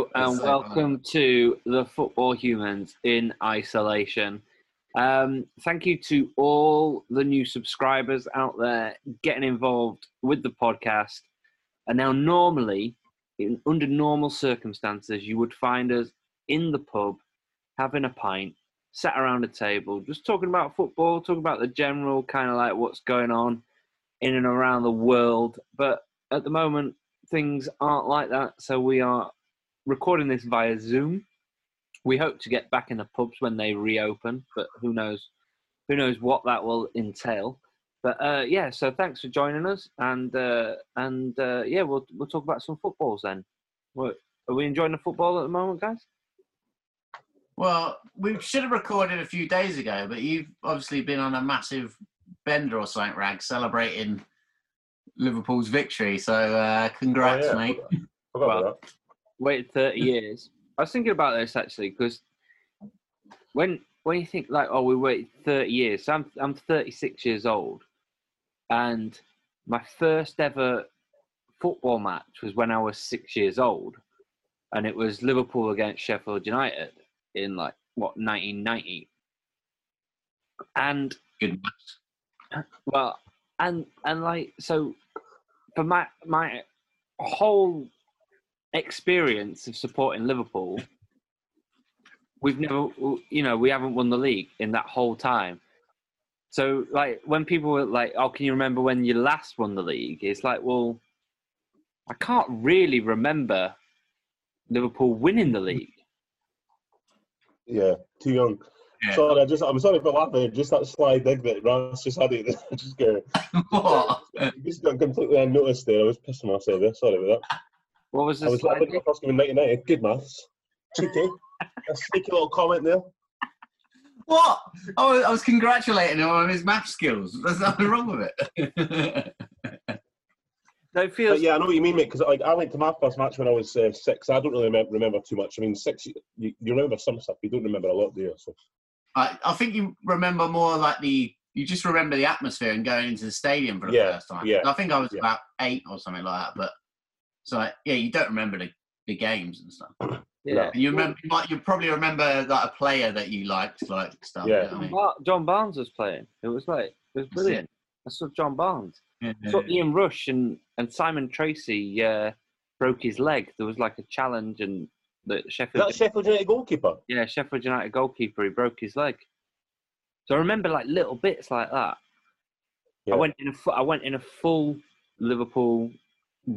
Hello and so welcome to the Football Humans in Isolation. Um, thank you to all the new subscribers out there getting involved with the podcast. And now, normally, in, under normal circumstances, you would find us in the pub having a pint, sat around a table, just talking about football, talking about the general kind of like what's going on in and around the world. But at the moment, things aren't like that. So we are recording this via Zoom. We hope to get back in the pubs when they reopen, but who knows? Who knows what that will entail? But uh, yeah, so thanks for joining us, and uh, and uh, yeah, we'll we'll talk about some footballs then. What, are we enjoying the football at the moment, guys? Well, we should have recorded a few days ago, but you've obviously been on a massive bender or something, Wragg, celebrating Liverpool's victory. So, uh, congrats, Oh, yeah. mate. Forgot Well, that. Waited thirty years. I was thinking about this actually because when when you think like, oh, we waited thirty years. So I'm I'm 36 years old, and my first ever football match was when I was six years old, and it was Liverpool against Sheffield United in like what 1990. And Good. well, and and like so, for my my whole experience of supporting Liverpool, we've never, you know, we haven't won the league in that whole time. So, like, when people were like, "Oh, can you remember when you last won the league?" It's like, well, I can't really remember Liverpool winning the league. Yeah, too young. Yeah. Sorry, I just I'm sorry for laughing. Just that sly dig that Ross just had it. just go, what? just got completely unnoticed there. I was pissing myself there. Sorry about that. What was this? I was slide? laughing at first given 99. Good maths. Cheeky. A sneaky little comment there. What? Oh, I was, I was congratulating him on his math skills. There's nothing wrong with it. No, it feels. But yeah, I know what you mean, mate. Because like I went to my first match when I was uh, six. I don't really remember, remember too much. I mean, six. You, you remember some stuff. You don't remember a lot, do you? So I, I think you remember more like the. You just remember the atmosphere and going into the stadium for the Yeah, first time. yeah, I think I was yeah. about eight or something like that. But so like, yeah, you don't remember the, the games and stuff. yeah. And you remember, you might, you probably remember like a player that you liked, like stuff. Yeah. You know I mean? John Barnes was playing. It was like it was brilliant. I saw John Barnes. Yeah. I saw Ian Rush and, and Simon Tracey uh, broke his leg. There was like a challenge, and the Sheffield, that Sheffield United goalkeeper? yeah, Sheffield United goalkeeper, he broke his leg. So I remember like little bits like that. Yeah. I went in a fu- I went in a full Liverpool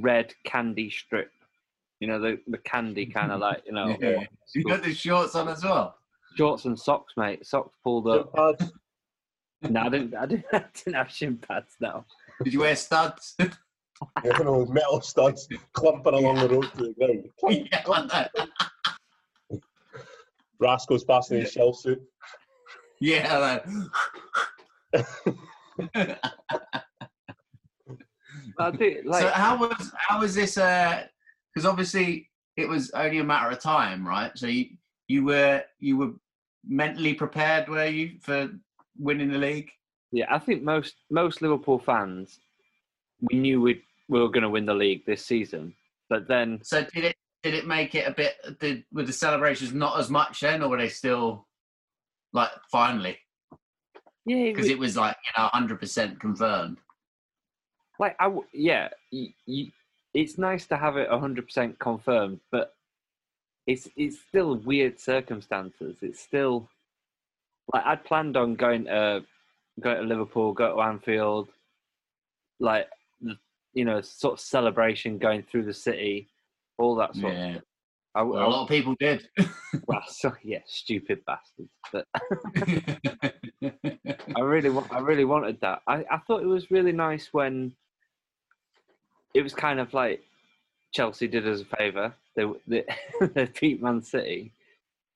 red candy strip. You know the the candy kind of like you know Yeah. You got the shorts on as well. shorts and socks, mate. Socks pulled Shin up. pads? No, I didn't. I didn't, I didn't have shin pads. No. Did you wear studs? Yeah, you know, metal studs clumping along the road to the ground. Clunk, yeah, clunk. that. Rascals passing in his shell suit. yeah. Like. I did, like, so how was how was this? Uh, because obviously it was only a matter of time, right? So you you were you were mentally prepared, were you, for winning the league? Yeah, I think most most Liverpool fans we knew we we were going to win the league this season, but then So did it did it make it a bit? Did with the celebrations not as much then, or were they still like finally? yeah, Because it was like you know hundred percent confirmed. Like I w- yeah, y y it's nice to have it hundred percent confirmed, but it's it's still weird circumstances. It's still like I'd planned on going to go to Liverpool, go to Anfield, like you know, sort of celebration going through the city, all that sort. Of Yeah, stuff. I, well, a lot of people did. well, so, yeah, stupid bastards. But I really, I really wanted that. I, I thought it was really nice when it was kind of like Chelsea did us a favour. They they, they beat Man City,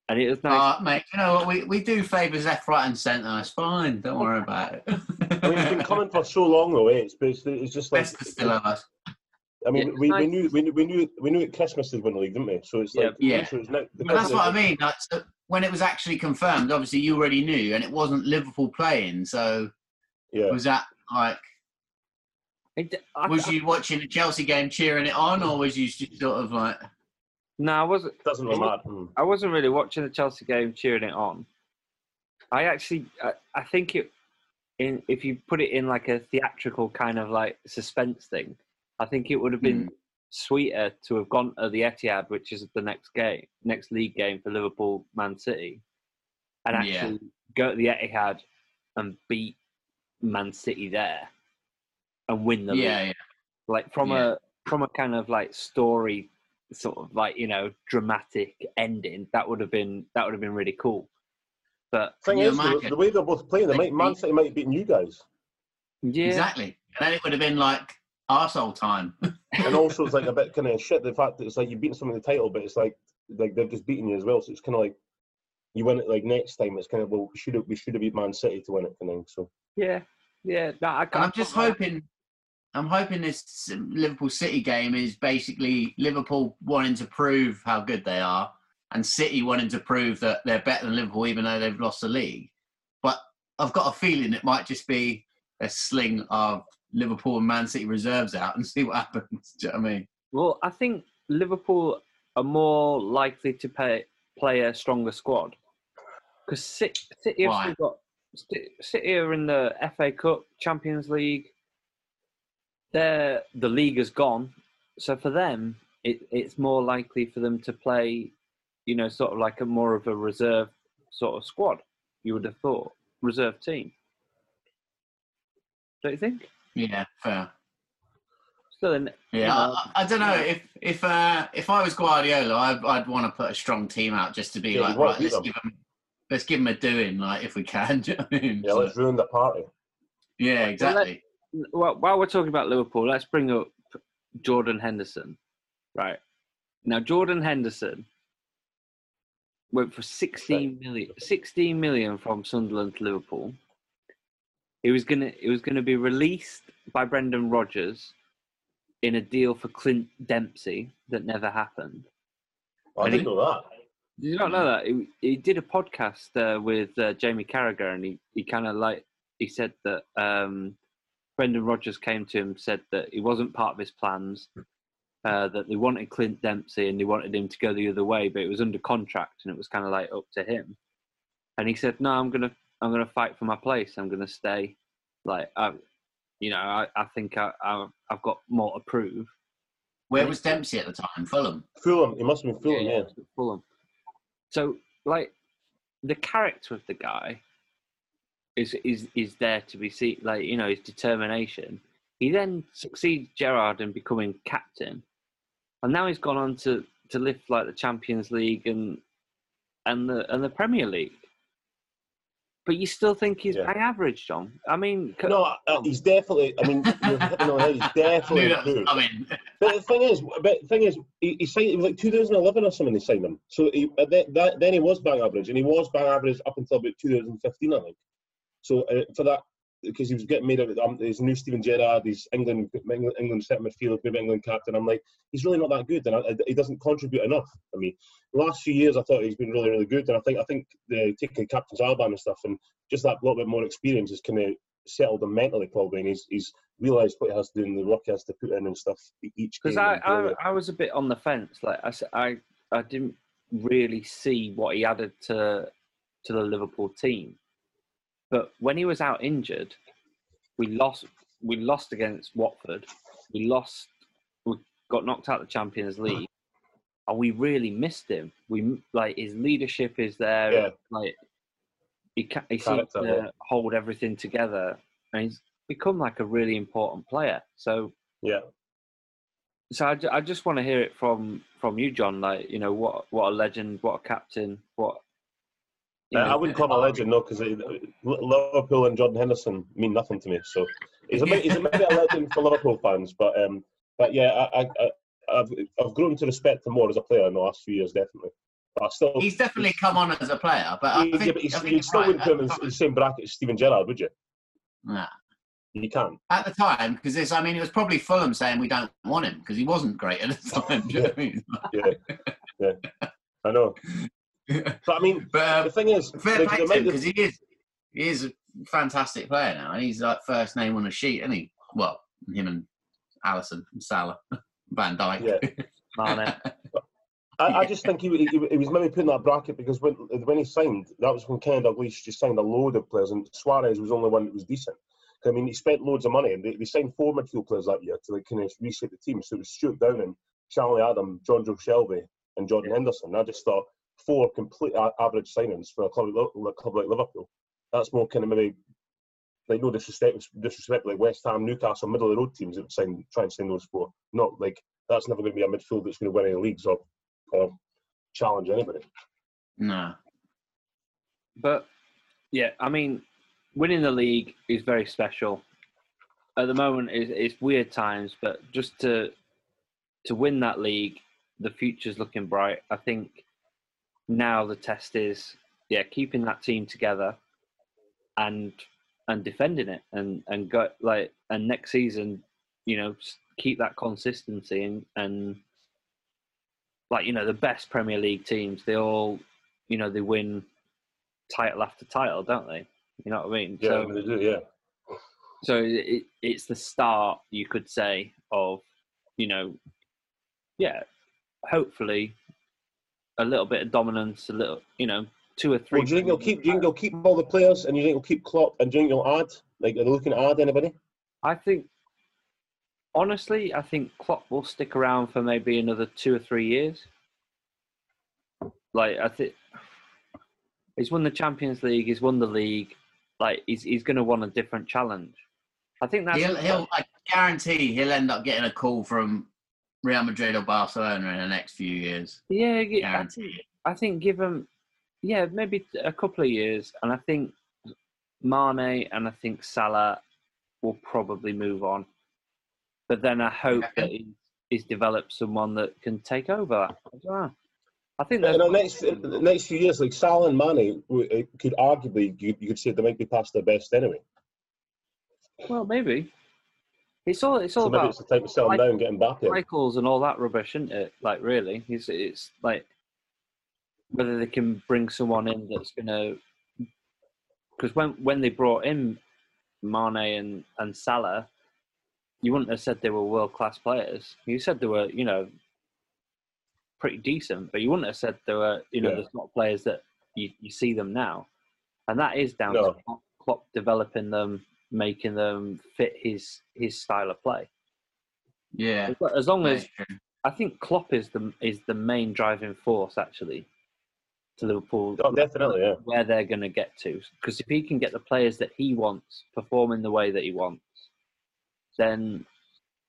and it was nice. Uh, mate, you know what? We, we do favours left, right, and centre. It's fine. Don't worry about it. I mean, it's been coming for so long, though. Eh? It's, it's, it's just like Best to still have us. I mean, Yeah, we, nice. we knew we knew we knew it we knew at Christmas they'd win the league, didn't we? So it's like Yeah. So it's now, But that's what I mean. Like, so when it was actually confirmed, obviously you already knew, and it wasn't Liverpool playing. So Yeah, was that like It- I- was I- you watching the Chelsea game cheering it on, or was you just sort of like No, I wasn't. Doesn't really matter. Mm. I wasn't really watching the Chelsea game, cheering it on. I actually, I, I think it, in if you put it in like a theatrical kind of like suspense thing, I think it would have been sweeter to have gone to the Etihad, which is the next game, next league game for Liverpool, Man City, and actually Yeah. go to the Etihad and beat Man City there and win the Yeah, league. yeah. Like from Yeah. a from a kind of like story, sort of like you know dramatic ending. That would have been that would have been really cool. But Thing Can you is, the, the way they're both playing, they Like, might, Man the- City might beat you guys. yeah, Exactly. And then it would have been like arsehole time. And also, it's like a bit kind of shit. The fact that it's like you've beaten someone in the title, but it's like like they've just beaten you as well. So it's kind of like you win it like next time. It's kind of well, we should have we should have beat Man City to win it kind of. So yeah, yeah. No, I can't. I'm just hoping, I'm hoping this Liverpool City game is basically Liverpool wanting to prove how good they are, and City wanting to prove that they're better than Liverpool, even though they've lost the league. But I've got a feeling it might just be a sling of Liverpool and Man City reserves out and see what happens. Do you know what I mean? Well, I think Liverpool are more likely to pay, play a stronger squad because City, City have still got City are in the FA Cup, Champions League. They're, the league has gone, so for them, it, it's more likely for them to play, you know, sort of like a more of a reserve sort of squad. You would have thought reserve team. Don't you think? Yeah, fair. Still in, Yeah, you know, I, I don't know if if uh, if I was Guardiola, I'd, I'd want to put a strong team out just to be Yeah, like, right, let's them. give them, let's give them a doing, like if we can. Do you know what I mean? yeah, So- let's ruin the party. yeah, exactly. Well, while we're talking about Liverpool, let's bring up Jordan Henderson. Right now, Jordan Henderson went for 16 million, 16 million from Sunderland to Liverpool. He was gonna, it was gonna be released by Brendan Rodgers in a deal for Clint Dempsey that never happened. I didn't he- know that. Did you not know that? He, he did a podcast uh, with uh, Jamie Carragher, and he, he kind of like he said that um, Brendan Rodgers came to him said that he wasn't part of his plans, uh, that they wanted Clint Dempsey and they wanted him to go the other way, but it was under contract and it was kind of like up to him. And he said, "No, I'm gonna I'm gonna fight for my place. I'm gonna stay. Like I, you know, I, I think I, I I've got more to prove." Where was Dempsey at the time? Fulham. Fulham, he must have been Fulham, yeah. Fulham. So, like, the character of the guy is is is there to be seen. Like, you know, his determination. He then succeeds Gerrard in becoming captain, and now he's gone on to to lift like the Champions League and and the and the Premier League. But you still think he's Yeah. bang average, John? I mean, c- No, uh, he's definitely. I mean, you're hitting on. He's I definitely knew that was improved. coming. But the thing is, but the thing is, he, he signed. It was like 2011 or something. They signed him. So he, uh, that, that, then he was bang average, and he was bang average up until about 2015, I think. So uh, for that, because he was getting made of um, his new Steven Gerrard, he's England, England, England centre midfield, maybe England captain. I'm like, he's really not that good, and I, I- he doesn't contribute enough. I mean, last few years I thought he's been really, really good, and I think I think the taking captain's armband and stuff, and just that little bit more experience has kind of settled him mentally probably, and he's he's realised what he has to do and the work he has to put in and stuff each game. because I, I. I was a bit on the fence. Like I I I didn't really see what he added to to the Liverpool team, but when he was out injured, we lost we lost against Watford. We lost. We got knocked out of the Champions League, and we really missed him. We like his leadership is there. Yeah. Like he ca- he seems to yeah. hold everything together, and he's become like a really important player. So Yeah. so I, I just want to hear it from from you, John. Like you know what what a legend, what a captain, what. You Uh, know, I wouldn't call him a legend, no, because Liverpool and Jordan Henderson mean nothing to me. So he's a he's a maybe a legend for Liverpool fans, but um, but yeah, I, I, I I've I've grown to respect him more as a player in the last few years, definitely. But I still, He's definitely come on as a player, but I think, yeah, but he's, I think you still right. wouldn't put him in the same bracket as Steven Gerrard, would you? Nah. You can't. At the time, because this, I mean, it was probably Fulham saying we don't want him because he wasn't great at the time. Do you know what I mean? Yeah, yeah, I know. But I mean, But the um, thing is, fair like, play to him because he is he is a fantastic player now, and he's like first name on the sheet, isn't he? Well, him and Alisson and Salah, Van Dijk. Yeah. Mane. I, I just think he, he, he was maybe putting that bracket because when when he signed, that was when Ken Dalglish just signed a load of players, and Suarez was the only one that was decent. I mean, he spent loads of money, and they, they signed four midfield players that year to like kind of reshape the team. So it was Stewart Downing, Charlie Adam, Jonjo Shelvey, and Jordan Henderson. I just thought four complete uh, average signings for a club, a club like Liverpool. That's more kind of maybe like no disrespect, disrespect like West Ham, Newcastle, middle of the road teams that would sign, try and sign those four. Not like that's never going to be a midfield that's going to win any leagues or, or challenge anybody. Nah. But yeah, I mean, winning the league is very special. At the moment, it's, it's weird times, but just to to win that league, the future's looking bright. I think now the test is yeah keeping that team together and and defending it and and go like and next season you know keep that consistency and and like you know the best Premier League teams they all you know they win title after title don't they? You know what I mean? Yeah so, they do yeah. So it, it's the start you could say of you know yeah hopefully a little bit of dominance a little you know two or three. Well, do you think he'll keep? Do you think he'll keep all the players, and you think he'll keep Klopp, and do you think he'll add? Like, are they looking to add anybody? I think, honestly, I think Klopp will stick around for maybe another two or three years. Like, I think he's won the Champions League. He's won the league. Like, he's he's going to want a different challenge. I think that's. He'll, he'll I guarantee he'll end up getting a call from Real Madrid or Barcelona in the next few years. Yeah, I think, I think give him yeah, maybe a couple of years, and I think Mane and I think Salah will probably move on. But then I hope that he's developed someone that can take over. I, I think in the next the next few years, like Salah and Mane, could arguably you, you could say they might be past their best anyway. Well, maybe. It's all it's all so maybe about it's the type of selling down, getting back in. cycles and all that rubbish, isn't it? Like really, it's it's like whether they can bring someone in that's going to because when when they brought in Mane and and Salah, you wouldn't have said they were world class players. You said they were, you know, pretty decent, but you wouldn't have said they were, you know, yeah. there's not players that you, you see them now, and that is down no. to Klopp developing them, making them fit his his style of play. Yeah, as long as I think Klopp is the is the main driving force actually to Liverpool. Oh, definitely, yeah. Where they're going to get to, because if he can get the players that he wants performing the way that he wants, then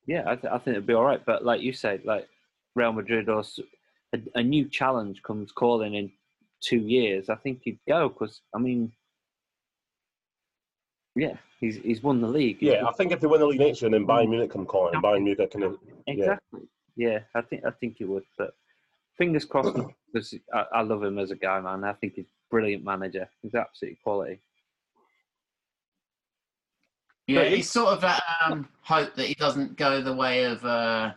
yeah, I, th- I think it'd be all right. But like you said, like Real Madrid or a, a new challenge comes calling in two years, I think he'd go because I mean, yeah, he's he's won the league. Yeah, I think if they win the league next year, and then Bayern Munich come calling, and Bayern Munich kind of exactly. Yeah. yeah, I think I think he would, but fingers crossed because I, I, love him as a guy, man. I think he's a brilliant manager. He's absolutely quality. Yeah, he's sort of that um, hope that he doesn't go the way of uh,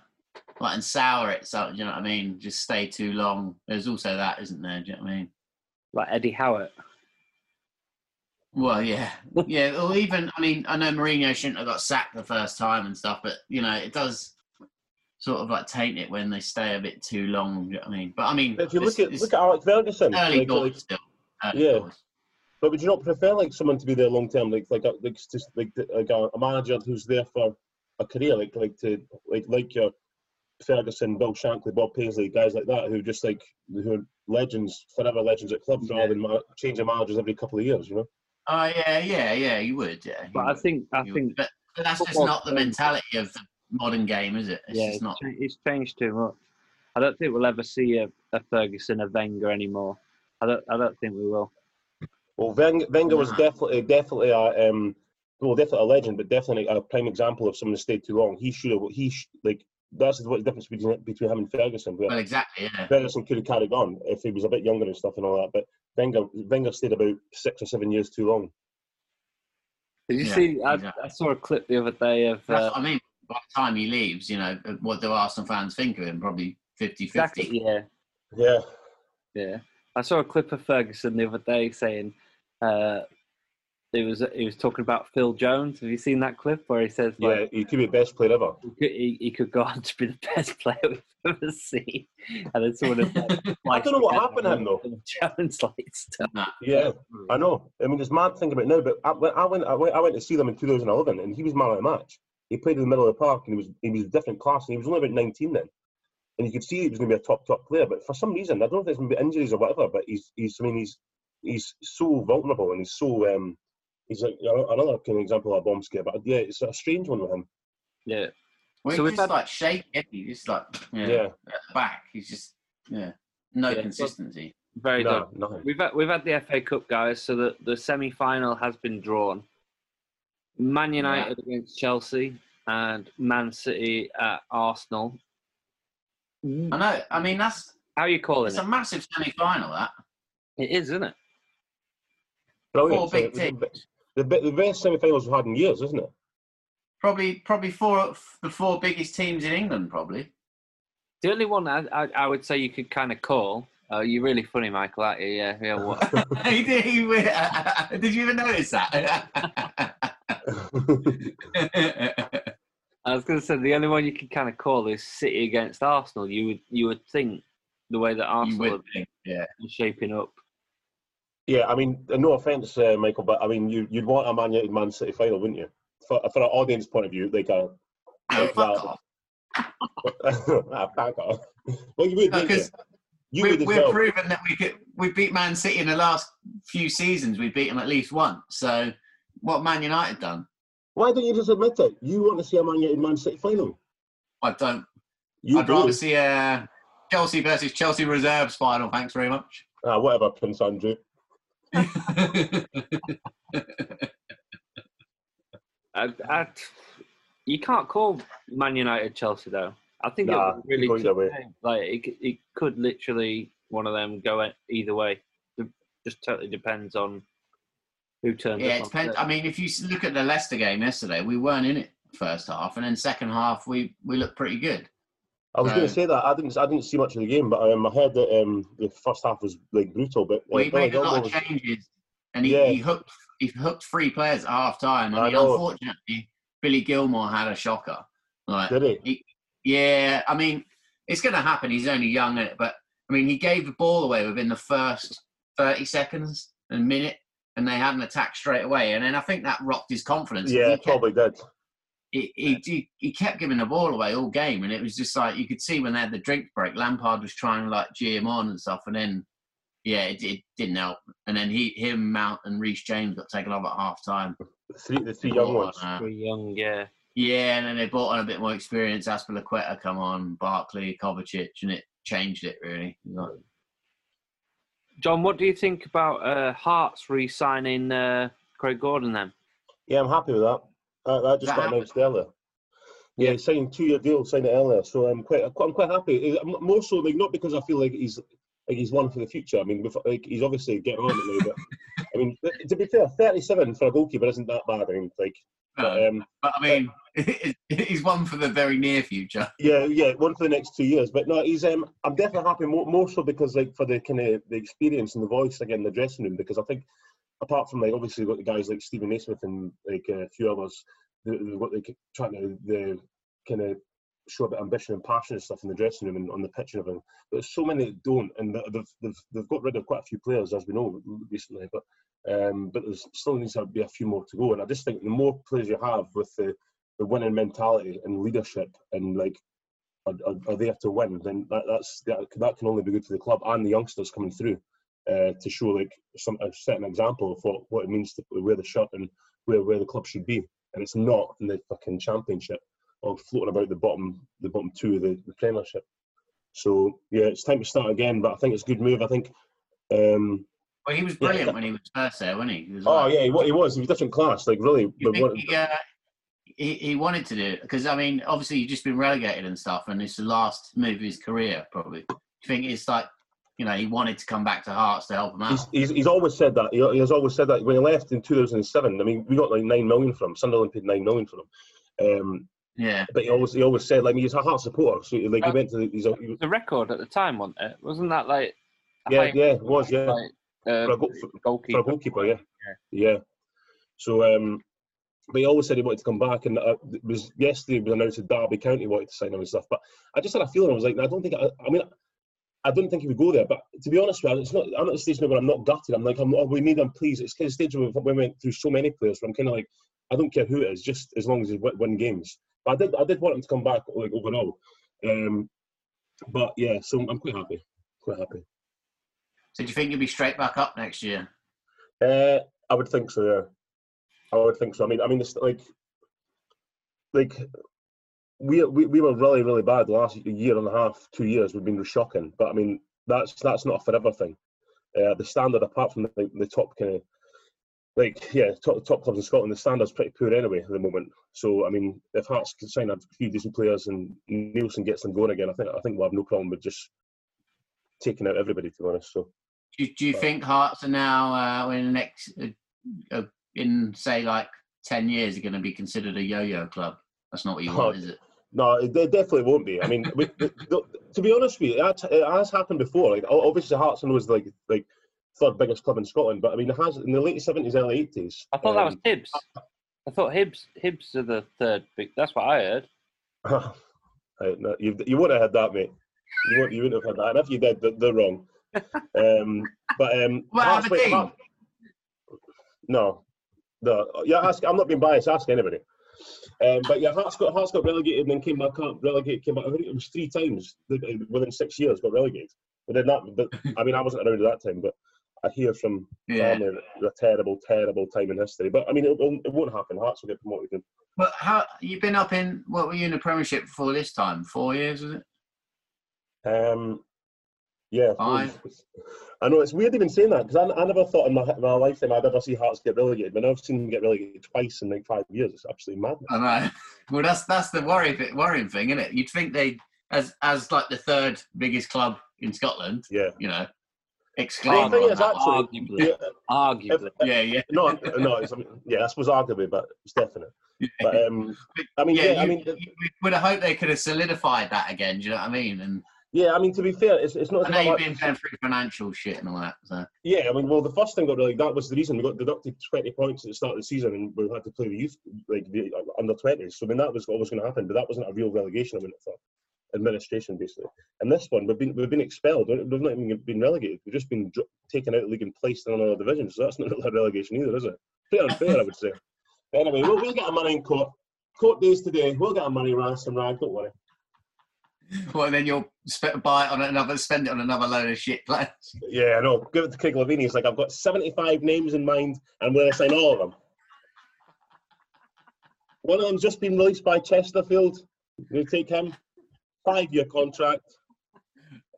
like and sour it. So you know what I mean? Just stay too long. There's also that, isn't there? Do you know what I mean? Like Eddie Howitt. Well, yeah, yeah. Or even, I mean, I know Mourinho shouldn't have got sacked the first time and stuff, but you know, it does sort of like taint it when they stay a bit too long. I mean, but I mean, but if you look at look at Alex Ferguson, early like, like, still. Early yeah. But would you not prefer like someone to be there long term, like like uh, like just like like a, a, manager who's there for a career, like like to like like your Ferguson, Bill Shankly, Bob Paisley, guys like that, who just like who are legends, forever legends at clubs, yeah. rather than ma- changing managers every couple of years, you know. Oh yeah, yeah, yeah, you would, yeah. but would. I think I you think, but, but that's just not the mentality of the modern game, is it? It's yeah, it's not. It's changed too much. I don't think we'll ever see a, a Ferguson, a Wenger anymore. I don't. I don't think we will. Well, Wenger, Wenger was definitely, definitely a, um, well, definitely a legend, but definitely a prime example of someone who stayed too long. He should have. He sh- like that's what the difference between between him and Ferguson. Well, exactly. Yeah. Ferguson could have carried on if he was a bit younger and stuff and all that, but Wenger, Wenger stayed about six or seven years too long. Did you yeah, see? I, exactly. I, saw a clip the other day of. Uh, I mean, by the time he leaves, you know, what do Arsenal fans think of him? Probably 50 50. Exactly, yeah. Yeah. Yeah. I saw a clip of Ferguson the other day saying, uh, it was he was talking about Phil Jones. Have you seen that clip where he says Yeah, he could be the best player ever. he, could, he, he could go on to be the best player we've ever seen, and then someone had, like, I don't know what happened to him, though. Jones like stuff. Yeah, I know. I mean, it's mad thinking about it now, but I, when I went, I went, I went to see them in 2011, and he was man of the match. He played in the middle of the park, and he was he was a different class, and he was only about 19 then. And you could see he was going to be a top top player, but for some reason, I don't know if there's been injuries or whatever, but he's he's I mean he's he's so vulnerable and he's so um he's like another kind of example of a bomb scare. But yeah, it's a strange one with him. Yeah, Well, So he's we've just had- like shaky. He's just like yeah, Yeah, at back. He's just yeah, no Yeah, consistency. very no, good. nothing. We've had, we've had the FA Cup guys, so the the semi final has been drawn. Man United against Chelsea and Man City at Arsenal. I know. I mean, that's How are you call it? it's a massive semi-final. That It is, isn't it? Brilliant. four big teams. The, be- the best semi-finals we've had in years, isn't it? Probably, probably four the four biggest teams in England. Probably. The only one I, I, I would say you could kind of call. Uh, you're really funny, Michael. Aren't you? Yeah, yeah. What? Did, he did you even notice that? I was going to say the only one you could kind of call is City against Arsenal. You would you would think the way that Arsenal would think, yeah. are shaping up. Yeah, I mean, no offense, uh, Michael, but I mean, you, you'd want a Man United Man City final, wouldn't you? For, for an audience point of view, like a No, Like that. off. ah, back off. Well, you would, you? Because You we're, we're well. proven that we could. We beat Man City in the last few seasons. We beat them at least once. So, what Man United done? Why don't you just admit it? You want to see a Man United Man City final? I don't. You I'd do. rather see a Chelsea versus Chelsea reserves final. Thanks very much. Ah, whatever, Prince Andrew. I, I, you can't call Man United Chelsea though. I think Nah, it really go either tough way. game. like it, it could literally one of them go either way. It just totally depends on who turns yeah, it depends. I mean, if you look at the Leicester game yesterday, we weren't in it first half, and then second half we we looked pretty good. I was going to say that I didn't. I didn't see much of the game, but um, I heard that um, the first half was like brutal. But uh, Well, he Billy made a lot Gilmour of changes, and he, Yeah. he hooked he hooked three players at half time. I I mean, unfortunately, Billy Gilmour had a shocker. Like, did he? yeah, I mean, it's going to happen. He's only young, innit? but I mean, he gave the ball away within the first thirty seconds and minute, and they had an attack straight away. And then I think that rocked his confidence. Yeah, he, probably did. He, he, he, he kept giving the ball away all game, and it was just like you could see when they had the drink break, Lampard was trying to like gee him on and stuff, and then yeah, it, it didn't help. And then he, him, Mount, and Reece James got taken off at half time. The three, the three young ones. Very young, yeah. Yeah, and then they brought on a bit more experience. Azpilicueta come on, Barkley, Kovacic, and it changed it really. Like, John, what do you think about uh, Hearts re-signing uh, Craig Gordon then? Yeah, I'm happy with that. That just That got happened? announced earlier. Yeah, he signed two-year deal, signed it earlier, so I'm quite, I'm quite happy. Uh, More so, like not because I feel like he's like he's one for the future. I mean, like he's obviously getting on it now, but I mean, to be fair, 37 for a goalkeeper isn't that bad. I mean, like, but, um, but I mean, he's one for the very near future. Yeah, yeah, one for the next two years. But no, he's. Um, I'm definitely happy more, more so because like for the kind of the experience and the voice again in the dressing room. Because I think apart from like obviously got the guys like Steven Naismith and like a few others, the, the, what they trying to the kind of show a bit of ambition and passion and stuff in the dressing room and on the pitch and everything. But there's so many that don't, and they've they've they've got rid of quite a few players as we know recently. But um, but there's still needs to be a few more to go. And I just think the more players you have with the the winning mentality and leadership and like are, are, are there to win, then that, that's that, that can only be good for the club and the youngsters coming through uh, to show like some a certain example of what, what it means to wear the shirt and where, where the club should be. And it's not in the fucking championship or floating about the bottom the bottom two of the, the Premiership. So yeah, it's time to start again. But I think it's a good move. I think. Um, Well, he was brilliant that- when he was first there, wasn't he? he was oh like- yeah, he, wa- he was. He was different class. Like really. You but think what- he, uh, he, he wanted to do it because I mean, obviously, you've just been relegated and stuff, and it's the last move of his career, probably. Do you think it's like, you know, he wanted to come back to Hearts to help him out? He's, he's, he's always said that. He, he has always said that when he left in 2007. I mean, we got like nine million from him. Sunderland paid nine million for him. Um, yeah, but he always he always said like he's a heart supporter. So like he went to the, he's a, he, was- The record at the time, wasn't it? Wasn't that like? yeah yeah it was yeah like, uh, For a goal- for- goalkeeper. for a goalkeeper yeah yeah. So, um, but he always said he wanted to come back, and uh, it was yesterday it was announced that Derby County wanted to sign him and stuff. But I just had a feeling I was like, I don't think I, I mean. I don't think he would go there, but to be honest with you, it's not. I'm at the stage now where I'm not gutted. I'm like, I'm, oh, we need him, please. It's kind of stage where we went through so many players. Where I'm kind of like, I don't care who it is, just as long as he win, win games. But I did, I did want him to come back, like overall. Um, but yeah, so I'm quite happy. Quite happy. So do you think you'll be straight back up next year? Uh, I would think so. Yeah, I would think so. I mean, I mean, it's like, like we, we we were really really bad the last year and a half, two years. We've been shocking, but I mean that's that's not a forever thing. Uh, the standard, apart from the, the top kind of like yeah, top top clubs in Scotland, the standard's pretty poor anyway at the moment. So I mean, if Hearts can sign a few decent players and Neilson gets them going again, I think I think we'll have no problem with just taking out everybody. To be honest, so. Do, do you think Hearts are now uh, in the next uh, uh, in say like ten years are going to be considered a yo-yo club? That's not what you want, is it? No, it, it definitely won't be. I mean, we, the, the, to be honest with you, it, it has happened before. Like obviously, Hearts and was like like third biggest club in Scotland, but I mean, it has in the late seventies, early eighties. I thought um, that was um, Hibs. I thought Hibs Hibs are the third big. That's what I heard. no, you you wouldn't have had that, mate. You wouldn't you wouldn't have had that, and if you did, they're, they're wrong. um, but um, what Hearts, wait, Hearts, no, no. Yeah, ask. I'm not being biased. Ask anybody. Um, but yeah, Hearts got Hearts got relegated and then came back up. Relegated came back. I think it was three times within six years. Got relegated. But then that. But I mean, I wasn't around at that time. But I hear from yeah. family a terrible, terrible time in history. But I mean, it, it won't happen. Hearts will get promoted. But how you've been up in? What were you in the Premiership for this time? Four years was it? Um, yeah, Five. I know it's weird even saying that because I, I never thought in my, my lifetime I'd ever see Hearts get relegated, but I've seen them get relegated twice in like five years. It's absolutely madness. I know. Well, that's that's the worry, worrying thing, isn't it? You'd think they, as as like the third biggest club in Scotland, yeah, you know, exclaim. Actually, arguably, yeah, arguably, if, yeah, yeah. No, no, it's, I mean, yeah, I suppose arguably, but it's definite. But um, I mean, yeah, yeah you, I mean, you would have hoped they could have solidified that again. Do you know what I mean? And yeah, I mean to be fair, it's, it's not. I know you've been paying for financial shit and all that. So. Yeah, I mean, well, the first thing got like that was the reason we got deducted twenty points at the start of the season, and we had to play the youth like the uh, under twenties. So I mean, that was what was going to happen, but that wasn't a real relegation. I mean, for administration basically. And this one, we've been we've been expelled. We've not even been relegated. We've just been taken out of the league and placed in another division. So that's not a relegation either, is it? Pretty unfair, I would say. Anyway, we'll, we'll get our money in court. Court days today. We'll get our money, ransom Wragg. Don't worry. Well, then you'll sp- buy it on another, spend it on another load of shit plans. Yeah, I know. Give it to Craig. He's like, I've got 75 names in mind, and I'm going to sign all of them. One of them's just been released by Chesterfield. You take him. Five-year contract.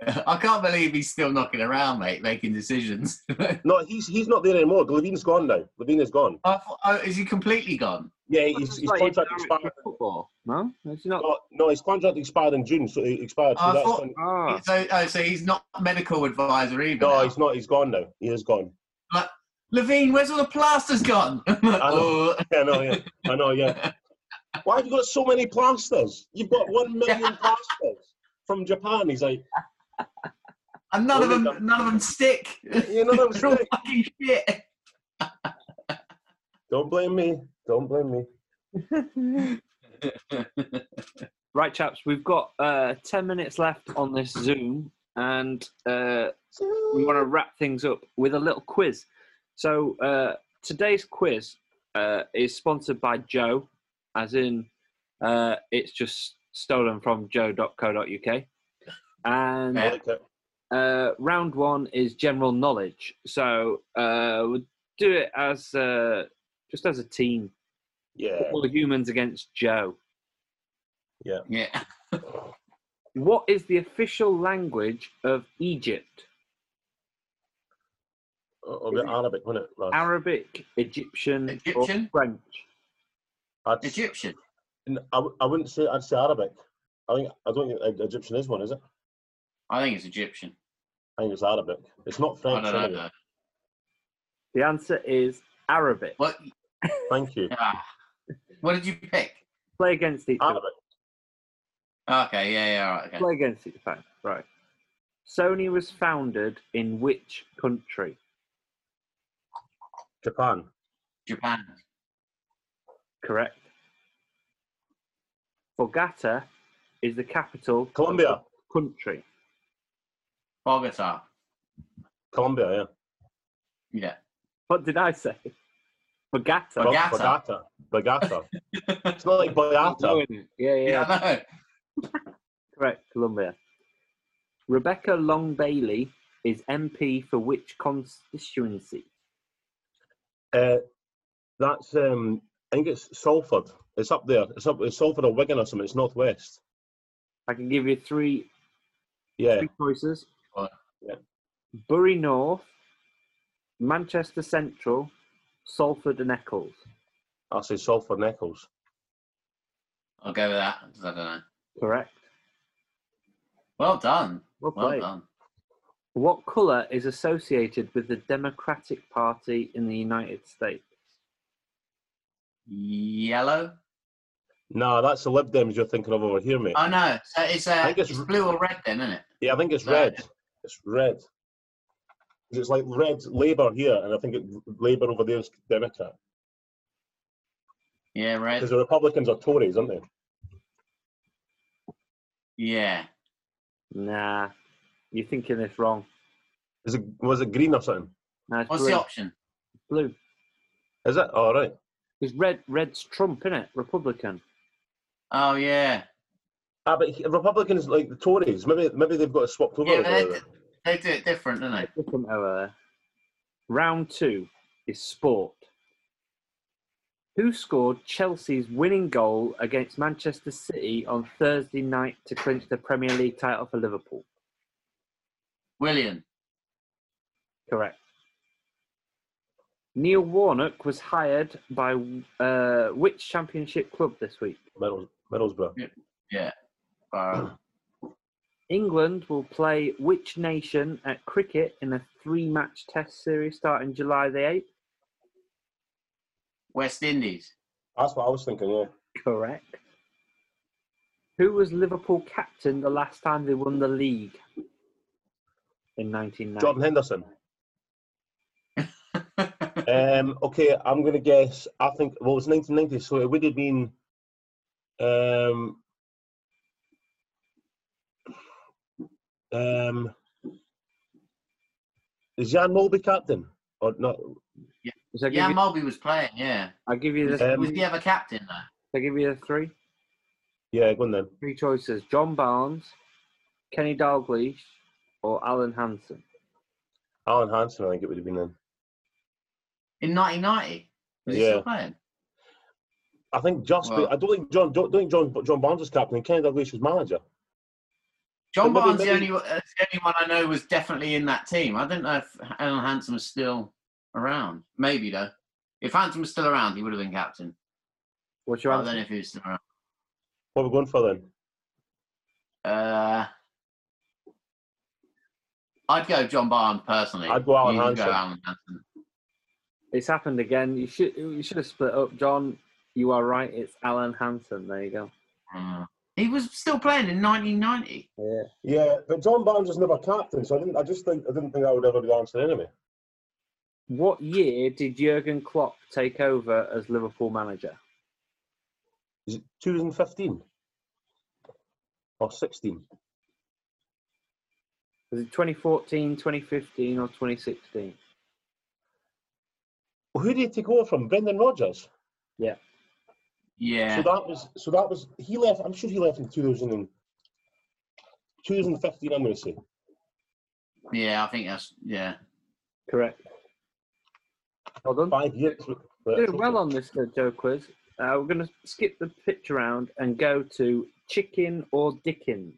I can't believe he's still knocking around, mate, making decisions. no, he's he's not there anymore. Levein's gone now. Levein is gone. Oh, is he completely gone? Yeah, his, his contract expired. Football, no? Is he not? No, no, his contract expired in June, so it expired. So, thought, when... oh. so, oh, so he's not medical advisor either. No, now. he's not. He's gone now. He is gone. Like, Levein, where's all the plasters gone? I know. oh. yeah, I know. Yeah, I know. Yeah. Why have you got so many plasters? You've got one million plasters from Japan. He's like, and none of them, none of them stick. Yeah, none of them stick. fucking shit. Don't blame me. Don't blame me. right, chaps, we've got uh, 10 minutes left on this Zoom, and uh, we want to wrap things up with a little quiz. So, uh, today's quiz uh, is sponsored by Joe, as in uh, it's just stolen from joe.co.uk. And uh, round one is general knowledge. So uh, we'll do it as uh, just as a team. Yeah. All the humans against Joe. Yeah. Yeah. what is the official language of Egypt? Oh, Arabic, wasn't it? Arabic, Egyptian, Egyptian? or French? I'd, Egyptian. I, I wouldn't say I'd say Arabic. I think I don't think Egyptian is one, is it? I think it's Egyptian. I think it's Arabic. It's not French. I don't know. The answer is Arabic. What? Thank you. Ah. What did you pick? Play against each other. Okay, yeah, yeah, all right. Okay. Play against each other. Right. Sony was founded in which country? Japan. Japan. Correct. Bogota is the capital Colombia. country. Bogota. Colombia, yeah. Yeah. What did I say? Bogota. Bogota. Bogota. Bogota. it's not like Boyata. No, isn't it? Yeah, yeah, Yeah, I know. Correct, Colombia. Rebecca Long Bailey is MP for which constituency? Uh, that's um, I think it's Salford. It's up there. It's up. It's Salford or Wigan or something. It's northwest. I can give you three, Yeah. three choices. Right. Yeah. Bury North, Manchester Central, Salford and Eccles. I'll say Salford and Eccles. I'll go with that. 'cause I don't know. Correct. Well done. Well Well played. done. What colour is associated with the Democratic Party in the United States? Yellow. No, that's the Lib Dems you're thinking of over here, mate. Oh no. So it's uh, I think it's, it's- blue or red then, isn't it? yeah, I think it's no. red. It's red. 'Cause It's like red Labour here, and I think it, Labour over there is Democrat. Yeah, right. Because the Republicans are Tories, aren't they? Yeah. Nah, you're thinking this wrong. Is it was it green or something? No, it's What's blue. the option? blue. Is it? All right. Because red, red's Trump, innit? Republican. Oh yeah. Ah, but Republicans like the Tories. Maybe maybe they've got it swapped over. Yeah, over but they, do it different, don't they? Different over there. Round two is sport. Who scored Chelsea's winning goal against Manchester City on Thursday night to clinch the Premier League title for Liverpool? Willian. Correct. Neil Warnock was hired by uh, which championship club this week? Middles, Middlesbrough. Yeah. Uh, England will play which nation at cricket in a three match test series starting July the 8th? West Indies. That's what I was thinking. Yeah. Correct. Who was Liverpool captain the last time they won the league? In 1990. Jordan Henderson. Um, okay, I'm going to guess. I think well, it was 1990, so it would have been. Um, um, is Jan Molby captain or not? So I yeah, you, Molby was playing. Yeah. I'll give you the Um, was he ever captain though? I'll give you the three Yeah, go on then. three choices: John Barnes, Kenny Dalglish, or Alan Hansen. Alan Hansen, I think it would have been then. In 1990. Was he still playing? I think just. Well- I don't think John. Don't, don't think John. John Barnes was captain. and Kenny Dalglish was manager. John But maybe- Barnes, the only uh, the only one I know was definitely in that team. I don't know if Alan Hansen was still around. Maybe though. If Hansen was still around, he would have been captain. What's your I don't know if he was still around. What are we going for then? Uh, I'd go John Barnes personally. I'd go Alan You Hansen. Go Alan Hansen. It's happened again. You should you should have split up, John. You are right. It's Alan Hansen. There you go. Uh, he was still playing in 1990. Yeah. Yeah, but John Barnes was never captain, so I didn't. I just think I didn't think I would ever be the answer anyway. What year did Jurgen Klopp take over as Liverpool manager? Is it 2015 or 16? Was it 2014, 2015, or 2016? Well, who did he take over from? Brendan Rodgers. Yeah. So that was so that was he left. I'm sure he left in 2000 and, 2015. I'm going to say. yeah, I think that's yeah. Correct. Well done. Five years. Right, Doing well on this uh, Joe quiz. Uh, we're going to skip the pitch around and go to Chicken or Dickens.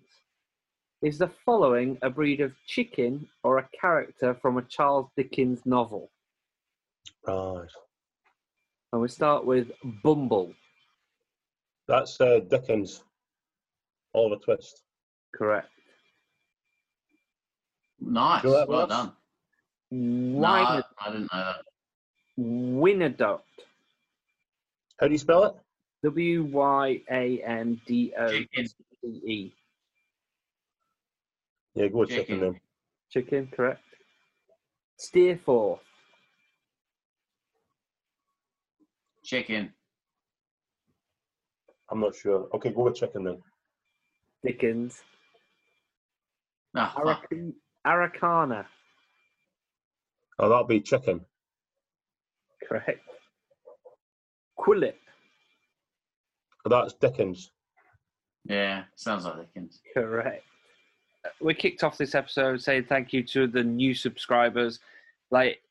Is the following a breed of chicken or a character from a Charles Dickens novel? Right. And we start with Bumble. That's uh, Dickens. Oliver Twist. Correct. Nice. Do well Ross? done. No, Wynod- I didn't know that. Wyandotte. How do you spell it? W Y A N D O Chicken. C E. Yeah, go with chicken, Chicken. then. Chicken, correct. Steerforth. Chicken. I'm not sure. Okay, go with chicken then. Dickens. Ah, fuck. Arac- Araucana. Oh, that'll be chicken. Correct. Quillet. That's Dickens. yeah, sounds like Dickens. Correct. We kicked off this episode saying thank you to the new subscribers. Like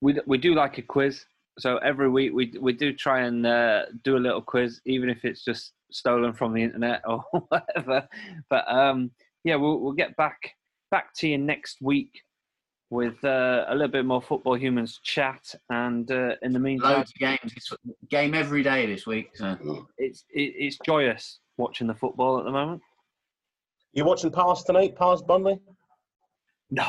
we we do like a quiz, so every week we we do try and uh, do a little quiz, even if it's just stolen from the internet or whatever. But um, yeah, we'll we'll get back back to you next week with uh, a little bit more football humans chat. And uh, in the meantime, Loads of games. This, game every day this week. So. it's it, it's joyous watching the football at the moment. You watching Palace tonight? Palace Burnley? No.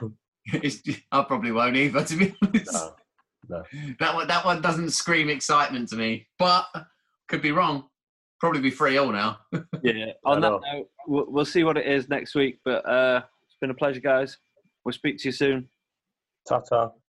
It's, I probably won't either, to be honest. No. No. That one, that one doesn't scream excitement to me, but could be wrong. Probably be three all now. Yeah. On that note, we'll, we'll see what it is next week. But uh, it's been a pleasure, guys. We'll speak to you soon. Ta ta.